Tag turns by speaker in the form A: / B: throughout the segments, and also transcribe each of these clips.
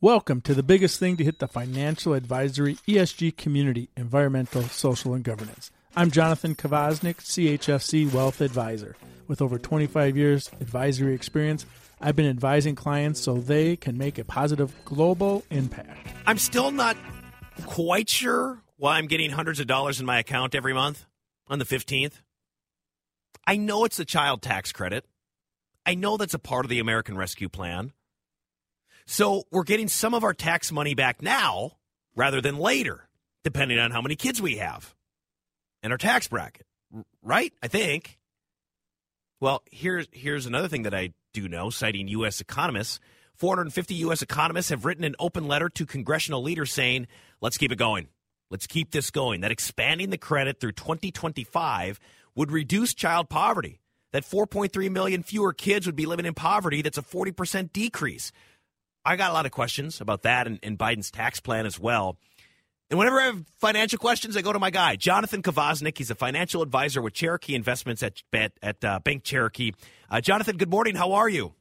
A: Welcome to the biggest thing to hit the financial advisory ESG community, environmental, social, and governance. I'm Jonathan Kvasnik, CHFC Wealth Advisor. With over 25 years advisory experience, I've been advising clients so they can make a positive global impact.
B: I'm still not quite sure why I'm getting hundreds of dollars in my account every month on the 15th. I know it's the child tax credit. I know that's a part of the American Rescue Plan. So we're getting some of our tax money back now rather than later, depending on how many kids we have and our tax bracket. Right? I think. Well, here's here's another thing that I do know, citing U.S. economists. 450 U.S. economists have written an open letter to congressional leaders saying, let's keep it going. Let's keep this going. That expanding the credit through 2025 would reduce child poverty. That 4.3 million fewer kids would be living in poverty. That's a 40% decrease. I got a lot of questions about that and, and Biden's tax plan as well. And whenever I have financial questions, I go to my guy, Jonathan Kvasnik. He's a financial advisor with Cherokee Investments at, at, at uh, Bank Cherokee. Uh, Jonathan, good morning. How are you?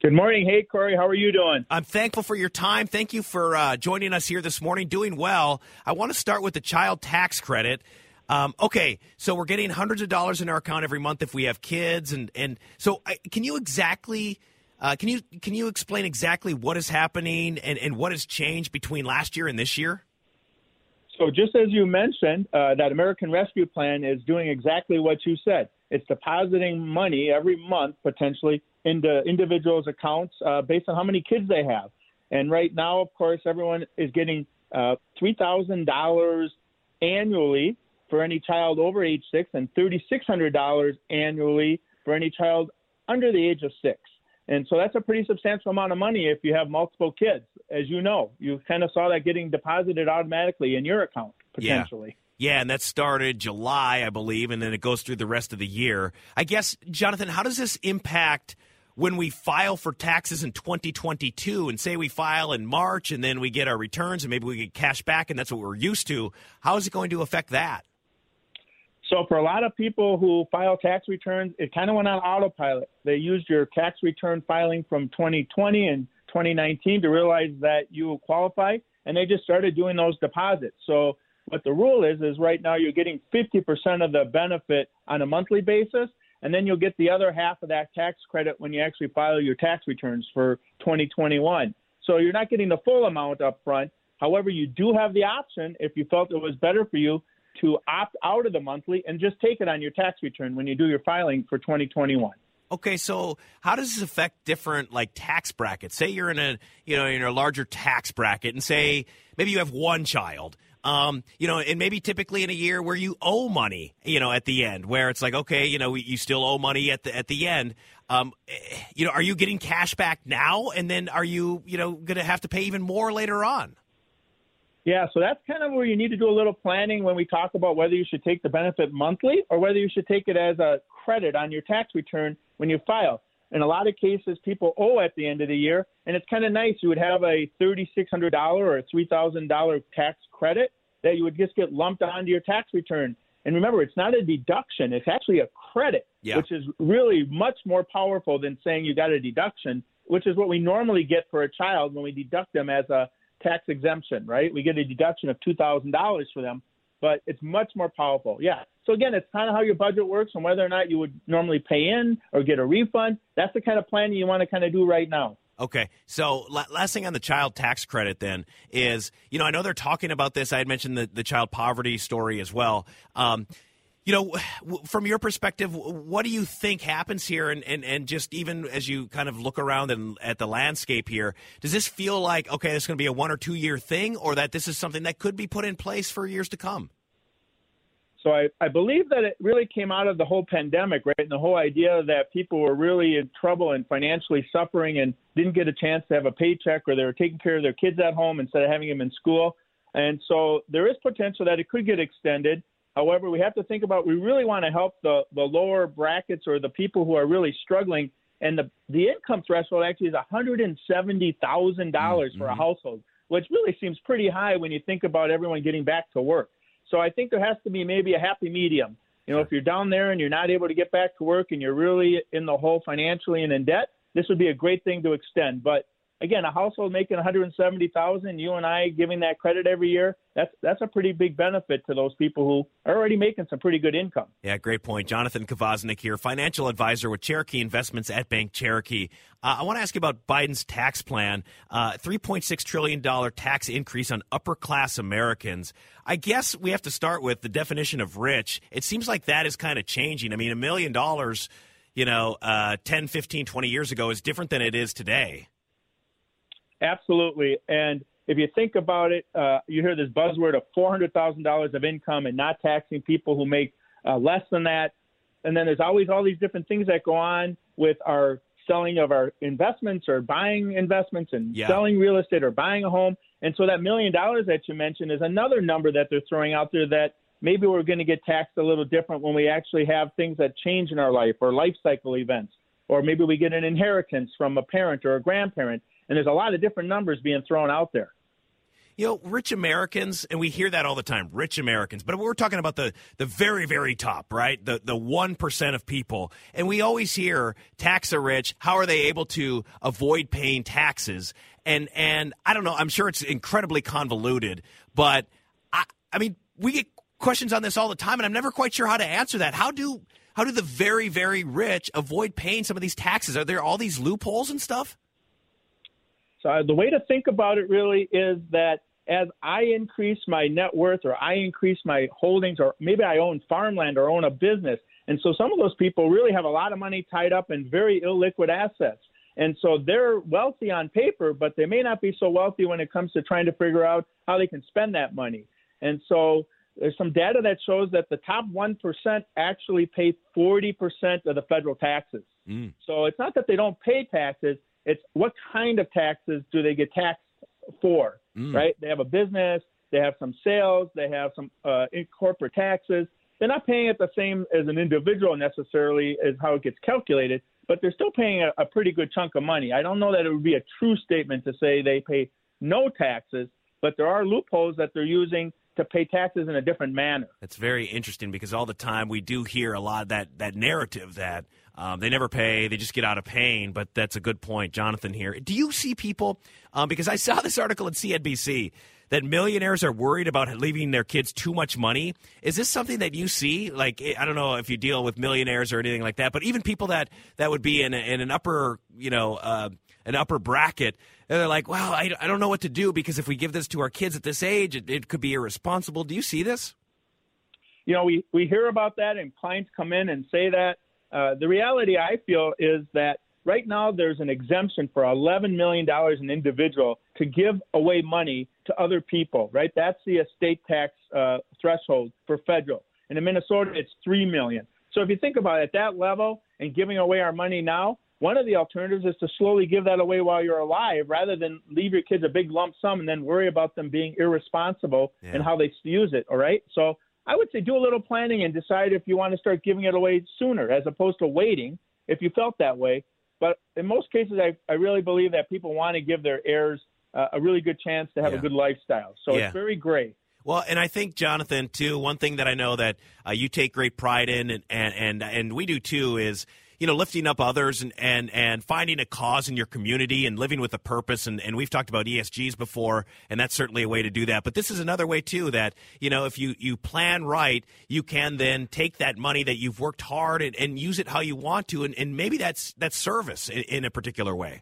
C: Good morning. Hey, Corey. How are you doing?
B: I'm thankful for your time. Thank you for uh, joining us here this morning. Doing well. I want to start with the child tax credit. Um, okay, so we're getting hundreds of dollars in our account every month if we have kids, and and so I, can you exactly uh, can you can you explain exactly what is happening and, and what has changed between last year and this year?
C: So, just as you mentioned, uh, that American Rescue Plan is doing exactly what you said. It's depositing money every month potentially into individuals' accounts uh, based on how many kids they have. And right now, of course, everyone is getting uh, $3,000 annually for any child over age six and $3,600 annually for any child under the age of six. And so that's a pretty substantial amount of money if you have multiple kids. As you know, you kind of saw that getting deposited automatically in your account potentially.
B: Yeah. yeah, and that started July, I believe, and then it goes through the rest of the year. I guess, Jonathan, how does this impact when we file for taxes in 2022 and say we file in March and then we get our returns and maybe we get cash back and that's what we're used to? How is it going to affect that?
C: So for a lot of people who file tax returns, it kind of went on autopilot. They used your tax return filing from 2020 and 2019 to realize that you qualify, and they just started doing those deposits. So what the rule is is right now you're getting 50% of the benefit on a monthly basis, and then you'll get the other half of that tax credit when you actually file your tax returns for 2021. So you're not getting the full amount up front. However, you do have the option if you felt it was better for you to opt out of the monthly and just take it on your tax return when you do your filing for 2021.
B: Okay, so how does this affect different like tax brackets? Say you're in a you know in a larger tax bracket, and say maybe you have one child. Um, you know, and maybe typically in a year where you owe money, you know, at the end, where it's like, okay, you know, you still owe money at the at the end. Um, eh, you know, are you getting cash back now, and then are you, you know, going to have to pay even more later on?
C: Yeah, so that's kind of where you need to do a little planning when we talk about whether you should take the benefit monthly or whether you should take it as a credit on your tax return when you file. In a lot of cases, people owe at the end of the year, and it's kind of nice. You would have a $3,600 or a $3,000 tax credit that you would just get lumped onto your tax return. And remember, it's not a deduction, it's actually a credit,
B: yeah.
C: which is really much more powerful than saying you got a deduction, which is what we normally get for a child when we deduct them as a tax exemption, right? We get a deduction of $2,000 for them, but it's much more powerful. Yeah. So again, it's kind of how your budget works and whether or not you would normally pay in or get a refund. That's the kind of planning you want to kind of do right now.
B: Okay. So last thing on the child tax credit then is, you know, I know they're talking about this. I had mentioned the, the child poverty story as well. Um, you know, from your perspective, what do you think happens here? And, and, and just even as you kind of look around and at the landscape here, does this feel like, okay, this is going to be a one or two year thing, or that this is something that could be put in place for years to come?
C: So I, I believe that it really came out of the whole pandemic, right? And the whole idea that people were really in trouble and financially suffering and didn't get a chance to have a paycheck or they were taking care of their kids at home instead of having them in school. And so there is potential that it could get extended. However, we have to think about we really want to help the, the lower brackets or the people who are really struggling. And the, the income threshold actually is $170,000 mm-hmm. for a household, which really seems pretty high when you think about everyone getting back to work. So I think there has to be maybe a happy medium. You know, if you're down there and you're not able to get back to work and you're really in the hole financially and in debt, this would be a great thing to extend. But again, a household making 170,000, you and I giving that credit every year, that's that's a pretty big benefit to those people who are already making some pretty good income.
B: Yeah, great point. Jonathan Kvasnik here, financial advisor with Cherokee Investments at Bank Cherokee. Uh, I want to ask you about Biden's tax plan, uh, $3.6 trillion tax increase on upper class Americans. I guess we have to start with the definition of rich. It seems like that is kind of changing. I mean, a million dollars, you know, uh, 10, 15, 20 years ago is different than it is today.
C: Absolutely. And if you think about it, uh, you hear this buzzword of $400,000 of income and not taxing people who make uh, less than that. And then there's always all these different things that go on with our selling of our investments or buying investments and yeah. selling real estate or buying a home. And so that million dollars that you mentioned is another number that they're throwing out there that maybe we're going to get taxed a little different when we actually have things that change in our life or life cycle events. Or maybe we get an inheritance from a parent or a grandparent and there's a lot of different numbers being thrown out there.
B: You know, rich Americans, and we hear that all the time, rich Americans. But we're talking about the the very, very top, right? The the one percent of people, and we always hear tax the rich. How are they able to avoid paying taxes? And and I don't know. I'm sure it's incredibly convoluted, but I I mean, we get questions on this all the time, and I'm never quite sure how to answer that. How do how do the very, very rich avoid paying some of these taxes? Are there all these loopholes and stuff?
C: So uh, the way to think about it really is that as I increase my net worth or I increase my holdings or maybe I own farmland or own a business. And so some of those people really have a lot of money tied up in very illiquid assets. And so they're wealthy on paper, but they may not be so wealthy when it comes to trying to figure out how they can spend that money. And so there's some data that shows that the top 1% actually pay 40% of the federal taxes. Mm. So it's not that they don't pay taxes, it's what kind of taxes do they get taxed for, mm. right? They have a business, they have some sales, they have some uh, corporate taxes. They're not paying it the same as an individual necessarily as how it gets calculated, but they're still paying a, a pretty good chunk of money. I don't know that it would be a true statement to say they pay no taxes, but there are loopholes that they're using to pay taxes in a different manner.
B: That's very interesting because all the time we do hear a lot of that that narrative that um, they never pay, they just get out of paying. But that's a good point, Jonathan. Here, do you see people? Um, because I saw this article in CNBC that millionaires are worried about leaving their kids too much money. Is this something that you see? Like, I don't know if you deal with millionaires or anything like that, but even people that that would be in, a, in an upper, you know, uh, an upper bracket, they're like, well, I, I don't know what to do because if we give this to our kids at this age, it, it could be irresponsible. Do you see this?
C: You know, we, we hear about that and clients come in and say that. Uh, the reality I feel is that right now there's an exemption for $11 million an individual to give away money to other people, right? That's the estate tax uh, threshold for federal. And in Minnesota, it's 3 million. So if you think about it at that level and giving away our money now, one of the alternatives is to slowly give that away while you're alive rather than leave your kids a big lump sum and then worry about them being irresponsible yeah. and how they use it. All right. So I would say do a little planning and decide if you want to start giving it away sooner as opposed to waiting if you felt that way. But in most cases, I, I really believe that people want to give their heirs uh, a really good chance to have yeah. a good lifestyle. So yeah. it's very great.
B: Well, and I think Jonathan too. One thing that I know that uh, you take great pride in, and, and and and we do too, is you know, lifting up others and, and, and finding a cause in your community and living with a purpose. And, and we've talked about ESGs before, and that's certainly a way to do that. But this is another way, too, that, you know, if you, you plan right, you can then take that money that you've worked hard and, and use it how you want to. And, and maybe that's, that's service in, in a particular way.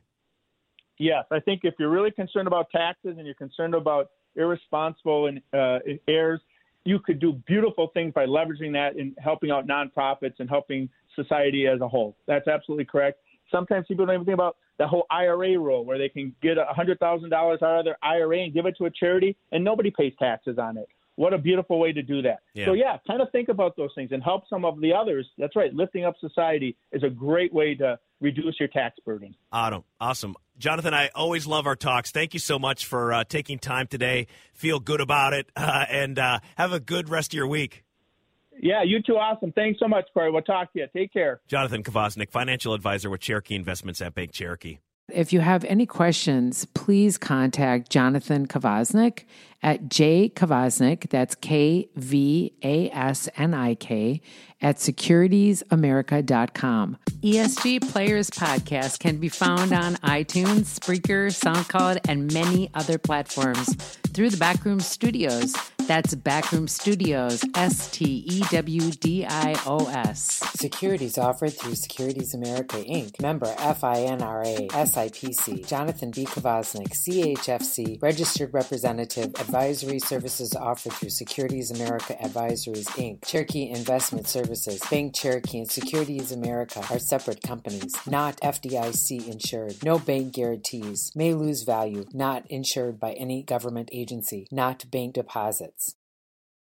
C: Yes. I think if you're really concerned about taxes and you're concerned about irresponsible and uh, heirs, you could do beautiful things by leveraging that and helping out nonprofits and helping society as a whole. That's absolutely correct. Sometimes people don't even think about the whole IRA rule where they can get a $100,000 out of their IRA and give it to a charity and nobody pays taxes on it. What a beautiful way to do that. Yeah. So, yeah, kind of think about those things and help some of the others. That's right. Lifting up society is a great way to reduce your tax burden.
B: Awesome. Awesome. Jonathan, I always love our talks. Thank you so much for uh, taking time today. Feel good about it uh, and uh, have a good rest of your week.
C: Yeah, you too. Awesome. Thanks so much, Corey. We'll talk to you. Take care.
B: Jonathan Kvasnik, financial advisor with Cherokee Investments at Bank Cherokee.
D: If you have any questions, please contact Jonathan Kvasnik at J Kvasnik, that's K V A S N I K, at securitiesamerica.com. ESG Players Podcast can be found on iTunes, Spreaker, SoundCloud, and many other platforms through the Backroom Stewdios. That's Backroom Stewdios, S T E W D I O S.
E: Securities offered through Securities America Inc., member FINRA, SIPC. Jonathan B. Kvasnik, CHFC, registered representative, advisory services offered through Securities America Advisories Inc., Cherokee Investment Services, Bank Cherokee, and Securities America are separate companies, not FDIC insured. No bank guarantees, may lose value, not insured by any government agency, not bank deposits.